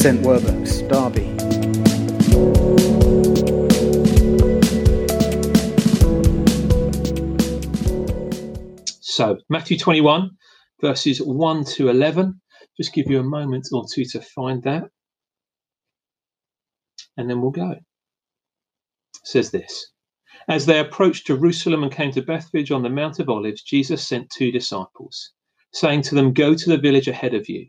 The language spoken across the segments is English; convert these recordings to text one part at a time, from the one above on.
St Werburgh's, Derby. So, Matthew 21, verses 1 to 11. Just give you a moment or two to find that. And then we'll go. It says this As they approached Jerusalem and came to Bethphage on the Mount of Olives, Jesus sent two disciples, saying to them, Go to the village ahead of you,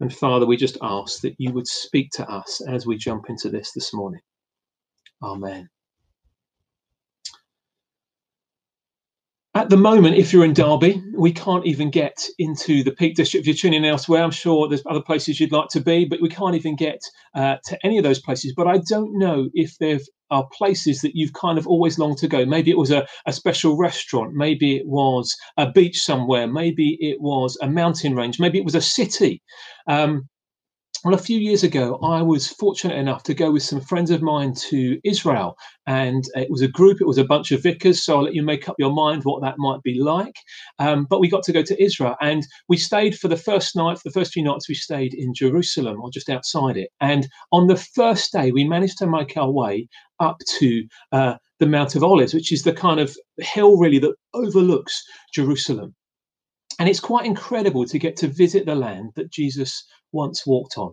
And Father, we just ask that you would speak to us as we jump into this this morning. Amen. At the moment, if you're in Derby, we can't even get into the Peak District. If you're tuning in elsewhere, I'm sure there's other places you'd like to be, but we can't even get uh, to any of those places. But I don't know if there are places that you've kind of always longed to go. Maybe it was a, a special restaurant, maybe it was a beach somewhere, maybe it was a mountain range, maybe it was a city. Um, well, a few years ago, I was fortunate enough to go with some friends of mine to Israel, and it was a group. It was a bunch of vicars, so I'll let you make up your mind what that might be like. Um, but we got to go to Israel, and we stayed for the first night. For the first few nights, we stayed in Jerusalem or just outside it. And on the first day, we managed to make our way up to uh, the Mount of Olives, which is the kind of hill really that overlooks Jerusalem. And it's quite incredible to get to visit the land that Jesus once walked on.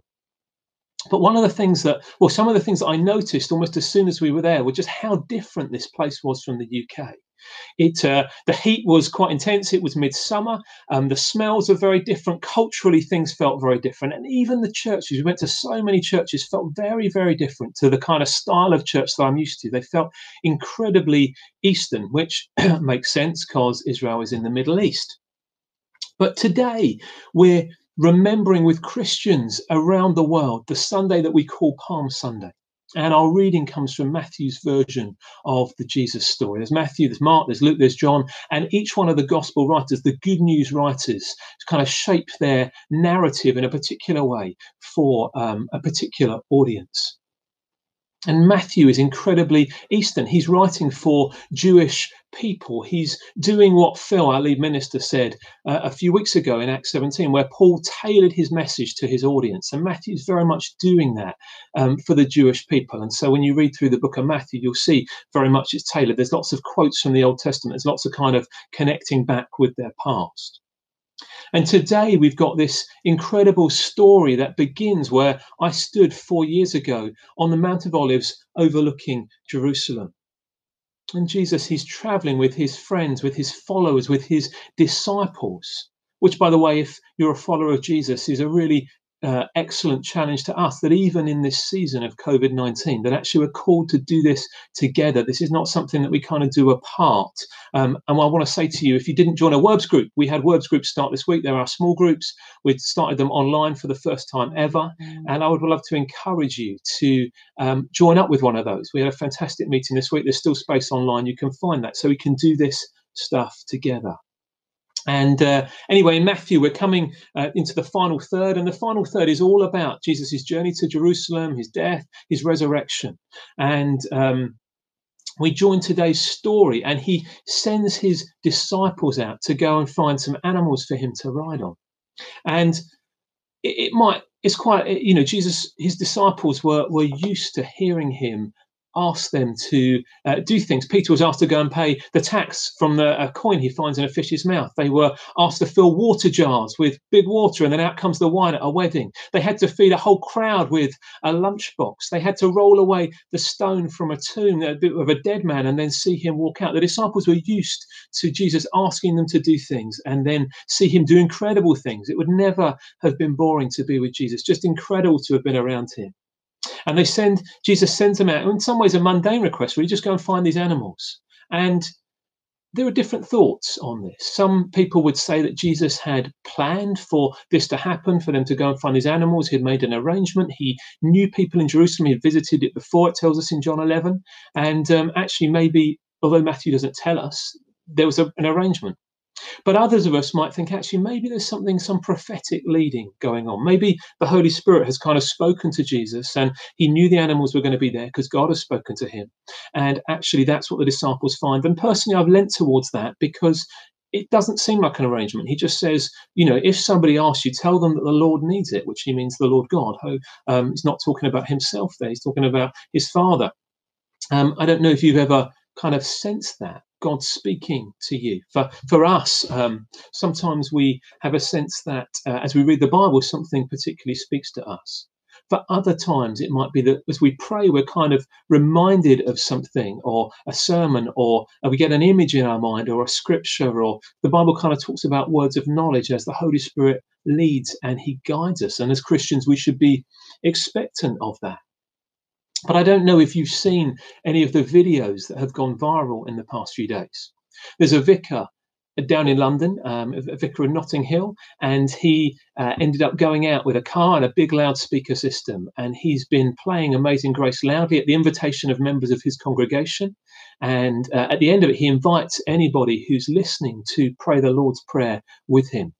But one of the things that, well, some of the things that I noticed almost as soon as we were there were just how different this place was from the UK. It uh, the heat was quite intense. It was midsummer. Um, the smells are very different. Culturally, things felt very different, and even the churches. We went to so many churches, felt very, very different to the kind of style of church that I'm used to. They felt incredibly Eastern, which makes sense because Israel is in the Middle East. But today we're remembering with Christians around the world the Sunday that we call Palm Sunday. And our reading comes from Matthew's version of the Jesus story. There's Matthew, there's Mark, there's Luke, there's John, and each one of the gospel writers, the good news writers, kind of shape their narrative in a particular way for um, a particular audience. And Matthew is incredibly Eastern. He's writing for Jewish people. He's doing what Phil, our lead minister, said uh, a few weeks ago in Acts 17, where Paul tailored his message to his audience. And Matthew's very much doing that um, for the Jewish people. And so when you read through the book of Matthew, you'll see very much it's tailored. There's lots of quotes from the Old Testament, there's lots of kind of connecting back with their past. And today we've got this incredible story that begins where I stood four years ago on the Mount of Olives overlooking Jerusalem. And Jesus, he's traveling with his friends, with his followers, with his disciples, which, by the way, if you're a follower of Jesus, is a really uh, excellent challenge to us that even in this season of COVID 19, that actually we're called to do this together. This is not something that we kind of do apart. Um, and I want to say to you, if you didn't join a Words group, we had Words groups start this week. There are small groups. We started them online for the first time ever. Mm. And I would love to encourage you to um, join up with one of those. We had a fantastic meeting this week. There's still space online. You can find that. So we can do this stuff together. And uh, anyway, in Matthew, we're coming uh, into the final third, and the final third is all about Jesus' journey to Jerusalem, his death, his resurrection. And um, we join today's story, and he sends his disciples out to go and find some animals for him to ride on. And it, it might, it's quite, you know, Jesus, his disciples were, were used to hearing him asked them to uh, do things. Peter was asked to go and pay the tax from the coin he finds in a fish's mouth. They were asked to fill water jars with big water, and then out comes the wine at a wedding. They had to feed a whole crowd with a lunchbox. They had to roll away the stone from a tomb of a dead man and then see him walk out. The disciples were used to Jesus asking them to do things and then see him do incredible things. It would never have been boring to be with Jesus, just incredible to have been around him. And they send, Jesus sends them out, in some ways, a mundane request, where you just go and find these animals. And there are different thoughts on this. Some people would say that Jesus had planned for this to happen, for them to go and find these animals. He'd made an arrangement. He knew people in Jerusalem. He had visited it before, it tells us in John 11. And um, actually, maybe, although Matthew doesn't tell us, there was a, an arrangement. But others of us might think actually maybe there's something, some prophetic leading going on. Maybe the Holy Spirit has kind of spoken to Jesus and he knew the animals were going to be there because God has spoken to him. And actually, that's what the disciples find. And personally, I've lent towards that because it doesn't seem like an arrangement. He just says, you know, if somebody asks you, tell them that the Lord needs it, which he means the Lord God. Um, he's not talking about himself there, he's talking about his Father. Um, I don't know if you've ever kind of sensed that God speaking to you. For for us, um, sometimes we have a sense that uh, as we read the Bible, something particularly speaks to us. For other times, it might be that as we pray, we're kind of reminded of something, or a sermon, or we get an image in our mind, or a scripture, or the Bible kind of talks about words of knowledge as the Holy Spirit leads and He guides us. And as Christians, we should be expectant of that. But I don't know if you've seen any of the videos that have gone viral in the past few days. There's a vicar down in London, um, a vicar in Notting Hill, and he uh, ended up going out with a car and a big loudspeaker system. And he's been playing Amazing Grace loudly at the invitation of members of his congregation. And uh, at the end of it, he invites anybody who's listening to pray the Lord's Prayer with him.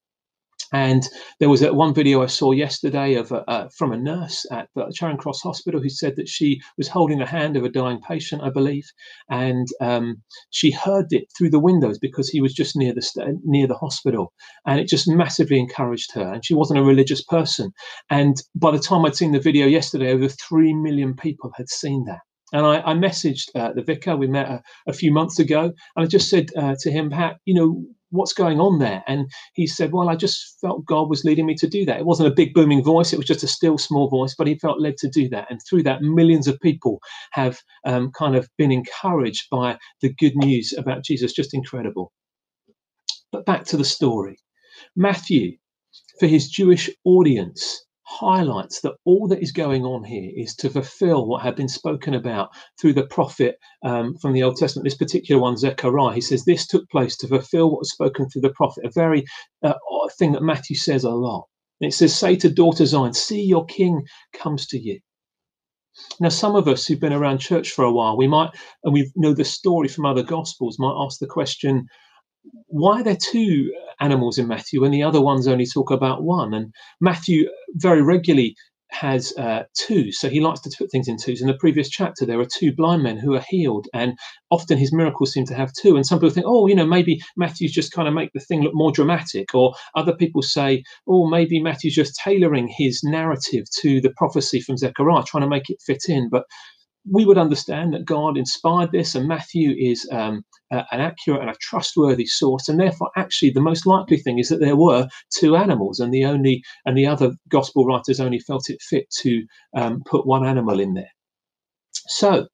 And there was a, one video I saw yesterday of uh, from a nurse at the Charing Cross Hospital who said that she was holding the hand of a dying patient, I believe, and um, she heard it through the windows because he was just near the st- near the hospital, and it just massively encouraged her. And she wasn't a religious person, and by the time I'd seen the video yesterday, over three million people had seen that. And I, I messaged uh, the vicar. We met a, a, few months ago, and I just said uh, to him, Pat, you know, what's going on there? And he said, Well, I just felt God was leading me to do that. It wasn't a big booming voice, it was just a still small voice, but he felt led to do that. And through that, millions of people have um, kind of been encouraged by the good news about Jesus. Just incredible. But back to the story Matthew, for his Jewish audience, highlights that all that is going on here is to fulfill what had been spoken about through the prophet um, from the Old Testament. This particular one, Zechariah, he says this took place to fulfill what was spoken through the prophet, a very uh, thing that Matthew says a lot. And it says, Say to daughter Zion, see your king comes to you. Now, some of us who've been around church for a while, we might, and we know the story from other gospels, might ask the question, why are there two animals in Matthew and the other ones only talk about one? And Matthew very regularly has uh, two, so he likes to put things in twos. In the previous chapter, there are two blind men who are healed, and often his miracles seem to have two. And some people think, oh, you know, maybe Matthew's just kind of make the thing look more dramatic, or other people say, oh, maybe Matthew's just tailoring his narrative to the prophecy from Zechariah, trying to make it fit in. But we would understand that God inspired this, and Matthew is um, an accurate and a trustworthy source, and therefore, actually, the most likely thing is that there were two animals, and the only and the other gospel writers only felt it fit to um, put one animal in there. So,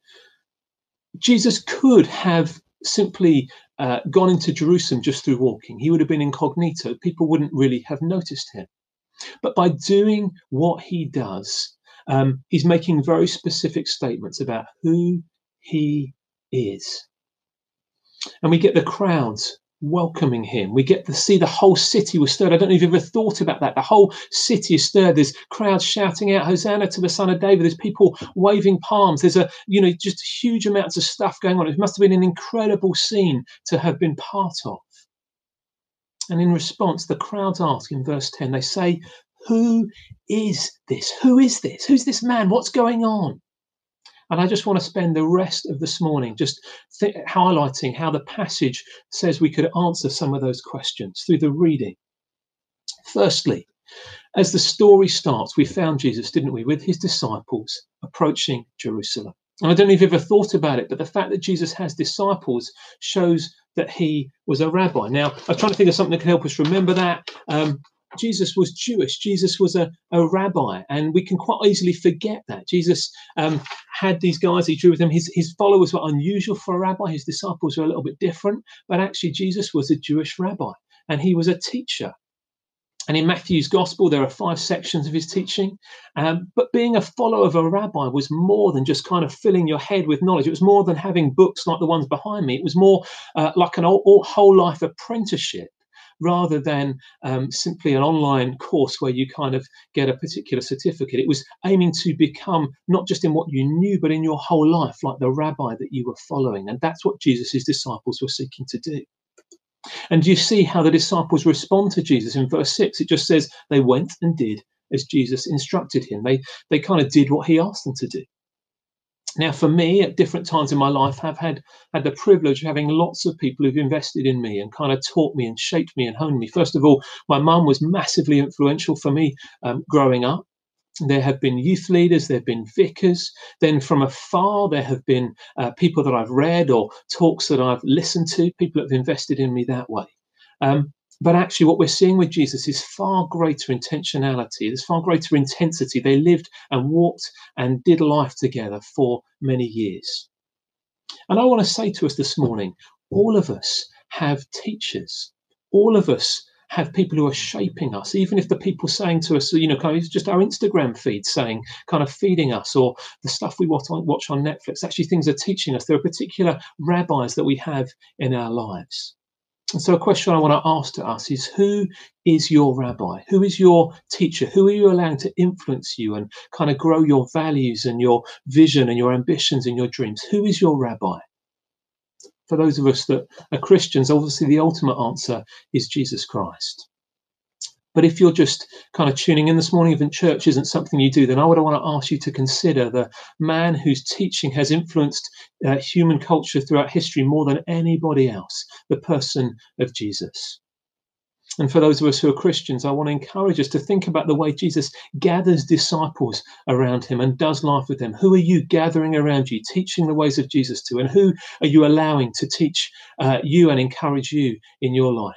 Jesus could have simply uh, gone into Jerusalem just through walking. He would have been incognito; people wouldn't really have noticed him. But by doing what he does, um, he's making very specific statements about who he is. And we get the crowds welcoming him. We get to see the whole city was stirred. I don't know if you've ever thought about that. The whole city is stirred. There's crowds shouting out, Hosanna to the Son of David. There's people waving palms. There's a, you know, just huge amounts of stuff going on. It must have been an incredible scene to have been part of. And in response, the crowds ask in verse 10, they say, Who is this? Who is this? Who's this man? What's going on? And I just want to spend the rest of this morning just th- highlighting how the passage says we could answer some of those questions through the reading. Firstly, as the story starts, we found Jesus, didn't we, with his disciples approaching Jerusalem. And I don't know if you've ever thought about it, but the fact that Jesus has disciples shows that he was a rabbi. Now, I'm trying to think of something that can help us remember that. Um, Jesus was Jewish. Jesus was a, a rabbi, and we can quite easily forget that. Jesus um, had these guys he drew with him. His, his followers were unusual for a rabbi. His disciples were a little bit different, but actually, Jesus was a Jewish rabbi, and he was a teacher. And in Matthew's gospel, there are five sections of his teaching. Um, but being a follower of a rabbi was more than just kind of filling your head with knowledge. It was more than having books like the ones behind me. It was more uh, like an old, whole life apprenticeship rather than um, simply an online course where you kind of get a particular certificate. It was aiming to become not just in what you knew, but in your whole life, like the rabbi that you were following. And that's what Jesus' disciples were seeking to do. And you see how the disciples respond to Jesus in verse 6. It just says they went and did as Jesus instructed him. They they kind of did what he asked them to do. Now, for me, at different times in my life, I've had had the privilege of having lots of people who've invested in me and kind of taught me and shaped me and honed me. First of all, my mum was massively influential for me um, growing up. There have been youth leaders, there have been vicars. Then from afar, there have been uh, people that I've read or talks that I've listened to, people that have invested in me that way. Um, but actually, what we're seeing with Jesus is far greater intentionality. There's far greater intensity. They lived and walked and did life together for many years. And I want to say to us this morning all of us have teachers. All of us have people who are shaping us, even if the people saying to us, you know, kind of just our Instagram feed saying, kind of feeding us, or the stuff we watch on, watch on Netflix, actually things are teaching us. There are particular rabbis that we have in our lives. And so, a question I want to ask to us is who is your rabbi? Who is your teacher? Who are you allowing to influence you and kind of grow your values and your vision and your ambitions and your dreams? Who is your rabbi? for those of us that are Christians, obviously the ultimate answer is Jesus Christ. But if you're just kind of tuning in this morning, even church isn't something you do, then I would want to ask you to consider the man whose teaching has influenced uh, human culture throughout history more than anybody else, the person of Jesus. And for those of us who are Christians, I want to encourage us to think about the way Jesus gathers disciples around him and does life with them. Who are you gathering around you, teaching the ways of Jesus to? And who are you allowing to teach uh, you and encourage you in your life?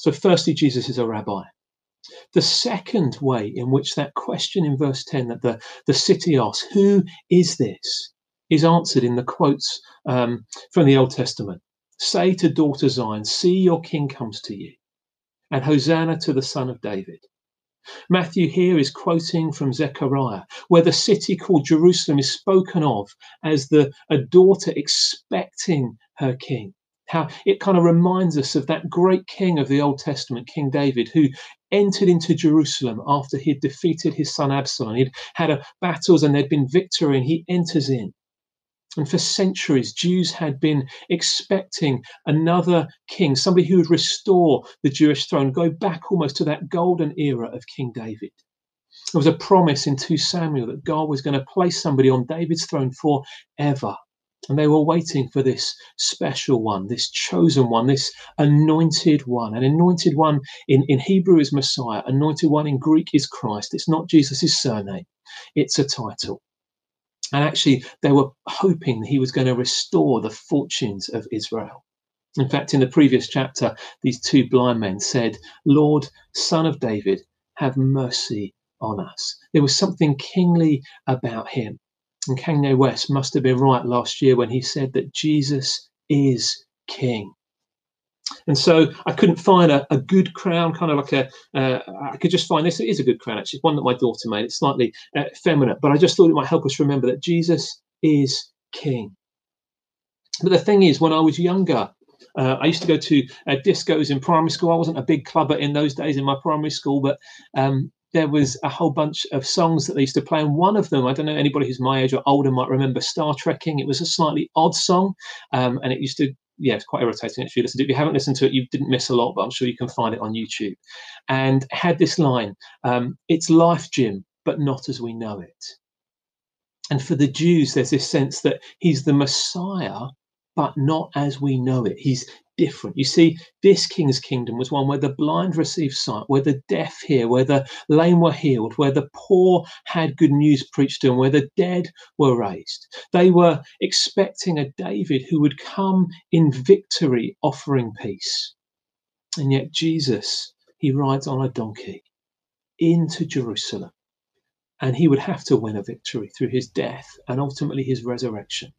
So, firstly, Jesus is a rabbi. The second way in which that question in verse 10 that the, the city asks, Who is this? is answered in the quotes um, from the Old Testament. Say to daughter Zion, See your king comes to you and Hosanna to the Son of David. Matthew here is quoting from Zechariah, where the city called Jerusalem is spoken of as the a daughter expecting her king. How it kind of reminds us of that great king of the Old Testament, King David, who entered into Jerusalem after he'd defeated his son Absalom. He'd had battles and there'd been victory, and he enters in. And for centuries, Jews had been expecting another king, somebody who would restore the Jewish throne, go back almost to that golden era of King David. There was a promise in 2 Samuel that God was going to place somebody on David's throne forever. And they were waiting for this special one, this chosen one, this anointed one. An anointed one in, in Hebrew is Messiah, anointed one in Greek is Christ. It's not Jesus' surname, it's a title. And actually, they were hoping he was going to restore the fortunes of Israel. In fact, in the previous chapter, these two blind men said, Lord, son of David, have mercy on us. There was something kingly about him. And Kanye West must have been right last year when he said that Jesus is king. And so I couldn't find a, a good crown, kind of like a. Uh, I could just find this. It is a good crown, actually. It's one that my daughter made. It's slightly uh, feminine, but I just thought it might help us remember that Jesus is King. But the thing is, when I was younger, uh, I used to go to uh, discos in primary school. I wasn't a big clubber in those days in my primary school, but um, there was a whole bunch of songs that they used to play. And one of them, I don't know anybody who's my age or older might remember Star Trekking. It was a slightly odd song, um, and it used to yeah, it's quite irritating actually. Listen to it. If you haven't listened to it, you didn't miss a lot, but I'm sure you can find it on YouTube. And had this line: um, "It's life, Jim, but not as we know it." And for the Jews, there's this sense that he's the Messiah, but not as we know it. He's different. You see, this king's kingdom was one where the blind received sight, where the deaf hear, where the lame were healed, where the poor had good news preached to them, where the dead were raised. They were expecting a David who would come in victory, offering peace. And yet, Jesus, he rides on a donkey into Jerusalem, and he would have to win a victory through his death and ultimately his resurrection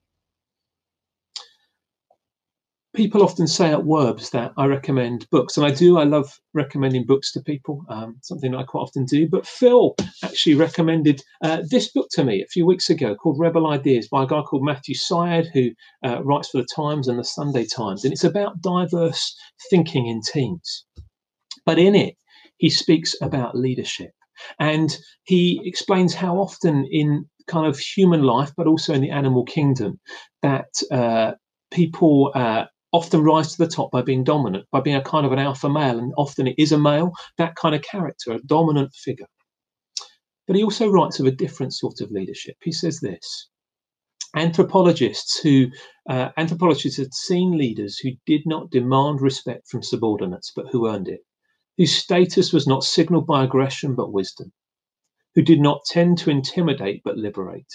people often say at Werbs that I recommend books, and I do. I love recommending books to people, um, something I quite often do. But Phil actually recommended uh, this book to me a few weeks ago called Rebel Ideas by a guy called Matthew Syed, who uh, writes for the Times and the Sunday Times. And it's about diverse thinking in teams. But in it, he speaks about leadership. And he explains how often in kind of human life, but also in the animal kingdom, that uh, people uh, often rise to the top by being dominant, by being a kind of an alpha male, and often it is a male, that kind of character, a dominant figure. But he also writes of a different sort of leadership. He says this anthropologists who uh, anthropologists had seen leaders who did not demand respect from subordinates but who earned it whose status was not signaled by aggression but wisdom who did not tend to intimidate but liberate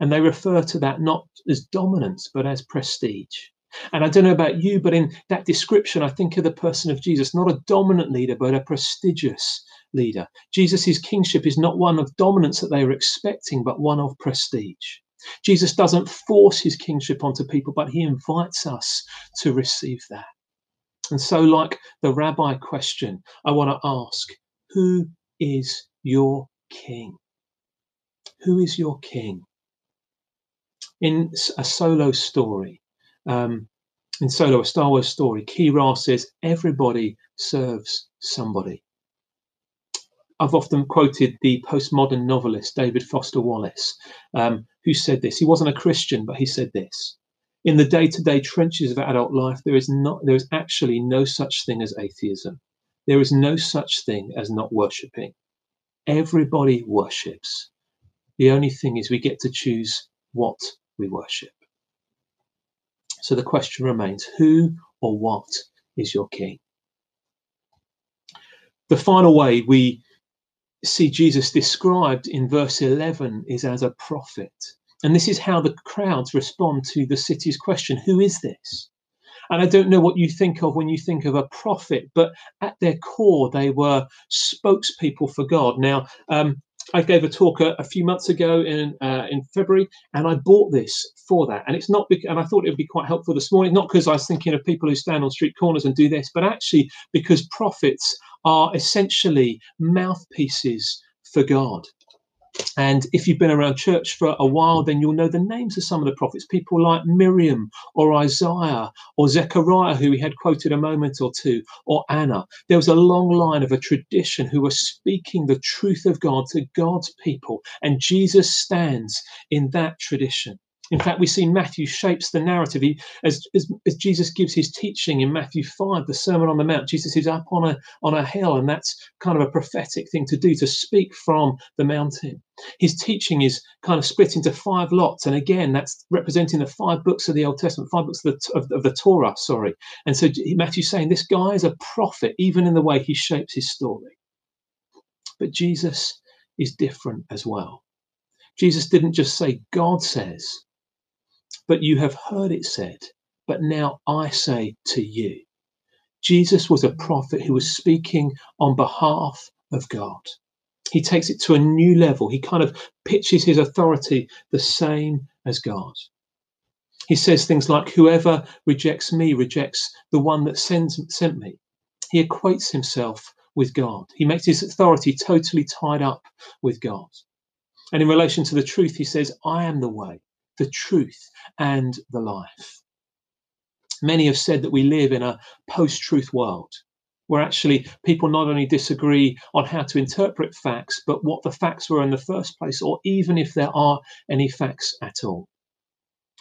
and they refer to that not as dominance but as prestige and I don't know about you, but in that description, I think of the person of Jesus, not a dominant leader, but a prestigious leader. Jesus' kingship is not one of dominance that they are expecting, but one of prestige. Jesus doesn't force his kingship onto people, but he invites us to receive that. And so, like the rabbi question, I want to ask who is your king? Who is your king? In a solo story, um, in Solo, a Star Wars story, Qi'ra says, everybody serves somebody. I've often quoted the postmodern novelist David Foster Wallace, um, who said this. He wasn't a Christian, but he said this. In the day-to-day trenches of adult life, there is not there is actually no such thing as atheism. There is no such thing as not worshipping. Everybody worships. The only thing is we get to choose what we worship. So the question remains who or what is your king? The final way we see Jesus described in verse 11 is as a prophet. And this is how the crowds respond to the city's question Who is this? And I don't know what you think of when you think of a prophet, but at their core, they were spokespeople for God. Now, um, I gave a talk a, a few months ago in uh, in February, and I bought this for that. And it's not, bec- and I thought it would be quite helpful this morning, not because I was thinking of people who stand on street corners and do this, but actually because prophets are essentially mouthpieces for God. And if you've been around church for a while, then you'll know the names of some of the prophets, people like Miriam or Isaiah or Zechariah, who we had quoted a moment or two, or Anna. There was a long line of a tradition who were speaking the truth of God to God's people. And Jesus stands in that tradition. In fact, we see Matthew shapes the narrative. He, as, as, as, Jesus gives his teaching in Matthew 5, the Sermon on the Mount, Jesus is up on a, on a hill, and that's kind of a prophetic thing to do, to speak from the mountain. His teaching is kind of split into five lots, and again, that's representing the five books of the Old Testament, five books of the, of, of the Torah, sorry. And so Matthew's saying this guy is a prophet, even in the way he shapes his story. But Jesus is different as well. Jesus didn't just say, God says, but you have heard it said, but now I say to you. Jesus was a prophet who was speaking on behalf of God. He takes it to a new level. He kind of pitches his authority the same as God. He says things like, Whoever rejects me rejects the one that sends, sent me. He equates himself with God. He makes his authority totally tied up with God. And in relation to the truth, he says, I am the way, the truth, and the life. Many have said that we live in a post truth world where actually people not only disagree on how to interpret facts, but what the facts were in the first place, or even if there are any facts at all.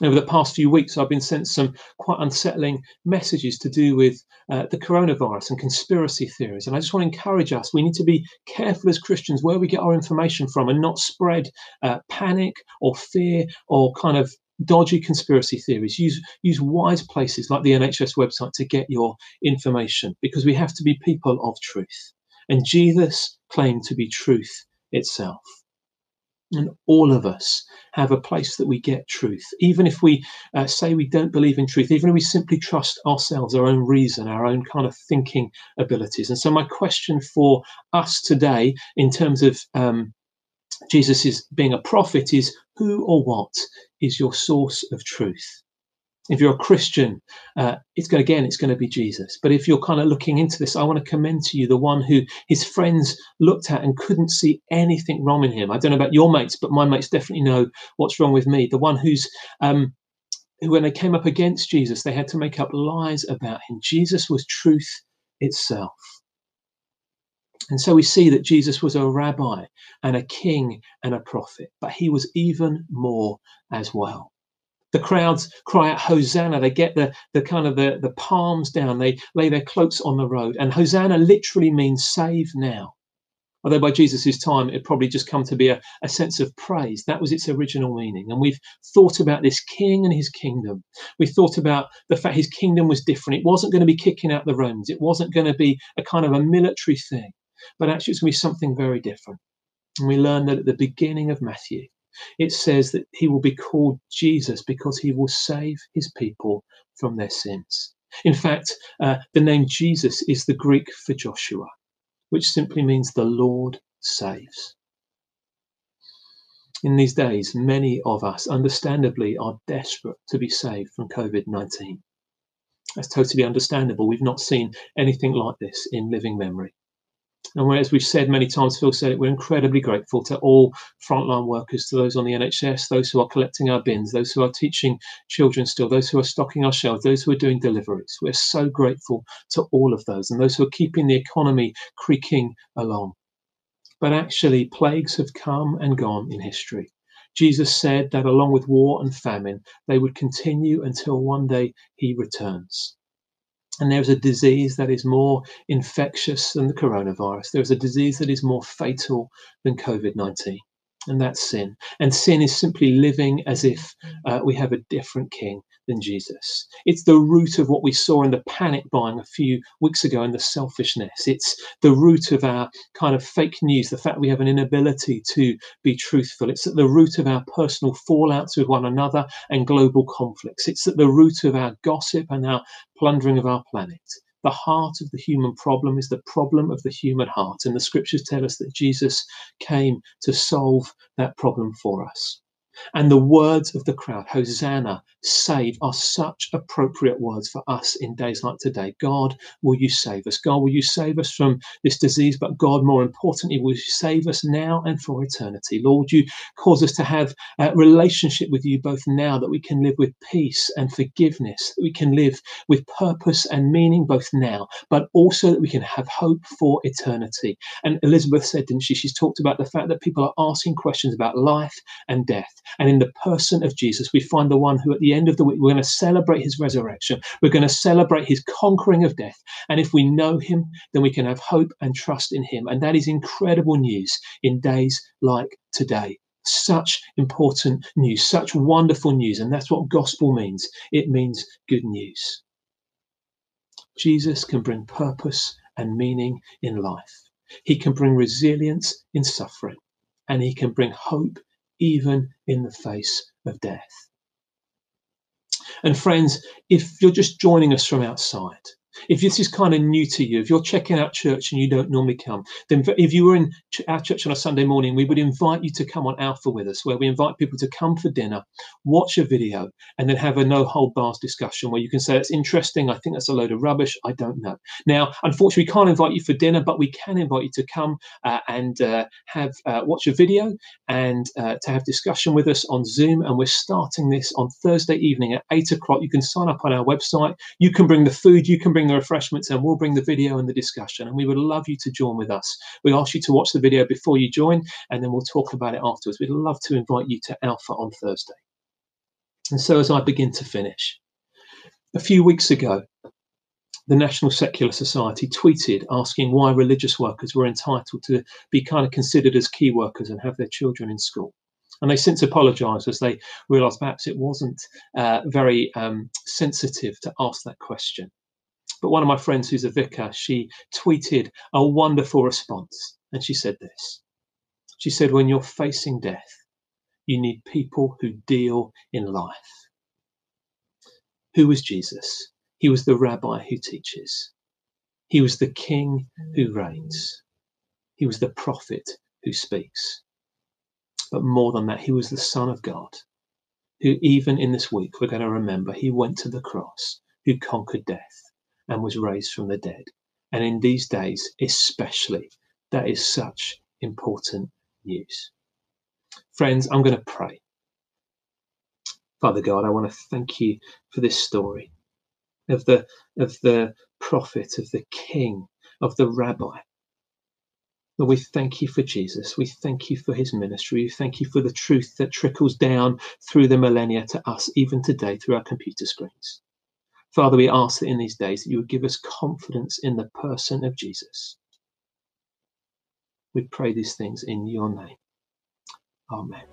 Over the past few weeks, I've been sent some quite unsettling messages to do with uh, the coronavirus and conspiracy theories. And I just want to encourage us we need to be careful as Christians where we get our information from and not spread uh, panic or fear or kind of dodgy conspiracy theories. Use use wise places like the NHS website to get your information because we have to be people of truth. And Jesus claimed to be truth itself. And all of us have a place that we get truth. Even if we uh, say we don't believe in truth, even if we simply trust ourselves, our own reason, our own kind of thinking abilities. And so, my question for us today, in terms of um, Jesus is being a prophet, is who or what is your source of truth? If you're a Christian, uh, it's going again, it's going to be Jesus. But if you're kind of looking into this, I want to commend to you the one who his friends looked at and couldn't see anything wrong in him. I don't know about your mates, but my mates definitely know what's wrong with me. The one who's um, who, when they came up against Jesus, they had to make up lies about him. Jesus was truth itself. And so we see that Jesus was a rabbi and a king and a prophet, but he was even more as well the crowds cry out hosanna. They get the the kind of the, the palms down. They lay their cloaks on the road. And hosanna literally means save now. Although by jesus' time it probably just come to be a, a sense of praise. That was its original meaning. And we've thought about this king and his kingdom. We thought about the fact his kingdom was different. It wasn't going to be kicking out the romans. It wasn't going to be a kind of a military thing. But actually it's going to be something very different. And we learn that at the beginning of matthew it says that he will be called Jesus because he will save his people from their sins. In fact, uh, the name Jesus is the Greek for Joshua, which simply means the Lord saves. In these days, many of us, understandably, are desperate to be saved from COVID 19. That's totally understandable. We've not seen anything like this in living memory. And as we've said many times, Phil said it, we're incredibly grateful to all frontline workers, to those on the NHS, those who are collecting our bins, those who are teaching children still, those who are stocking our shelves, those who are doing deliveries. We're so grateful to all of those and those who are keeping the economy creaking along. But actually, plagues have come and gone in history. Jesus said that along with war and famine, they would continue until one day he returns. And there's a disease that is more infectious than the coronavirus. There's a disease that is more fatal than COVID 19, and that's sin. And sin is simply living as if uh, we have a different king than Jesus. It's the root of what we saw in the panic buying a few weeks ago and the selfishness. It's the root of our kind of fake news, the fact we have an inability to be truthful. It's at the root of our personal fallouts with one another and global conflicts. It's at the root of our gossip and our plundering of our planet. The heart of the human problem is the problem of the human heart. And the scriptures tell us that Jesus came to solve that problem for us. And the words of the crowd, Hosanna, save, are such appropriate words for us in days like today. God, will you save us? God, will you save us from this disease? But God, more importantly, will you save us now and for eternity? Lord, you cause us to have a relationship with you both now that we can live with peace and forgiveness, that we can live with purpose and meaning both now, but also that we can have hope for eternity. And Elizabeth said, didn't she? She's talked about the fact that people are asking questions about life and death. And in the person of Jesus, we find the one who at the end of the week, we're going to celebrate his resurrection. We're going to celebrate his conquering of death. And if we know him, then we can have hope and trust in him. And that is incredible news in days like today. Such important news, such wonderful news. And that's what gospel means it means good news. Jesus can bring purpose and meaning in life. He can bring resilience in suffering, and he can bring hope even in the face of death. And friends, if you're just joining us from outside, if this is kind of new to you, if you're checking out church and you don't normally come, then if you were in our church on a Sunday morning, we would invite you to come on Alpha with us, where we invite people to come for dinner, watch a video, and then have a no hold bars discussion where you can say, It's interesting. I think that's a load of rubbish. I don't know. Now, unfortunately, we can't invite you for dinner, but we can invite you to come uh, and uh, have uh, watch a video and uh, to have discussion with us on Zoom. And we're starting this on Thursday evening at eight o'clock. You can sign up on our website. You can bring the food, you can bring the refreshments and we'll bring the video and the discussion. And we would love you to join with us. We ask you to watch the video before you join, and then we'll talk about it afterwards. We'd love to invite you to Alpha on Thursday. And so, as I begin to finish, a few weeks ago, the National Secular Society tweeted asking why religious workers were entitled to be kind of considered as key workers and have their children in school. And they since apologised as they realised perhaps it wasn't uh, very um, sensitive to ask that question. But one of my friends who's a vicar, she tweeted a wonderful response. And she said this She said, When you're facing death, you need people who deal in life. Who was Jesus? He was the rabbi who teaches. He was the king who reigns. He was the prophet who speaks. But more than that, he was the Son of God, who, even in this week, we're going to remember he went to the cross, who conquered death and was raised from the dead. And in these days, especially, that is such important news. Friends, I'm going to pray. Father God, I want to thank you for this story of the of the prophet, of the king, of the rabbi. Lord, we thank you for Jesus. We thank you for his ministry. We thank you for the truth that trickles down through the millennia to us, even today, through our computer screens. Father, we ask that in these days that you would give us confidence in the person of Jesus. We pray these things in your name. Amen.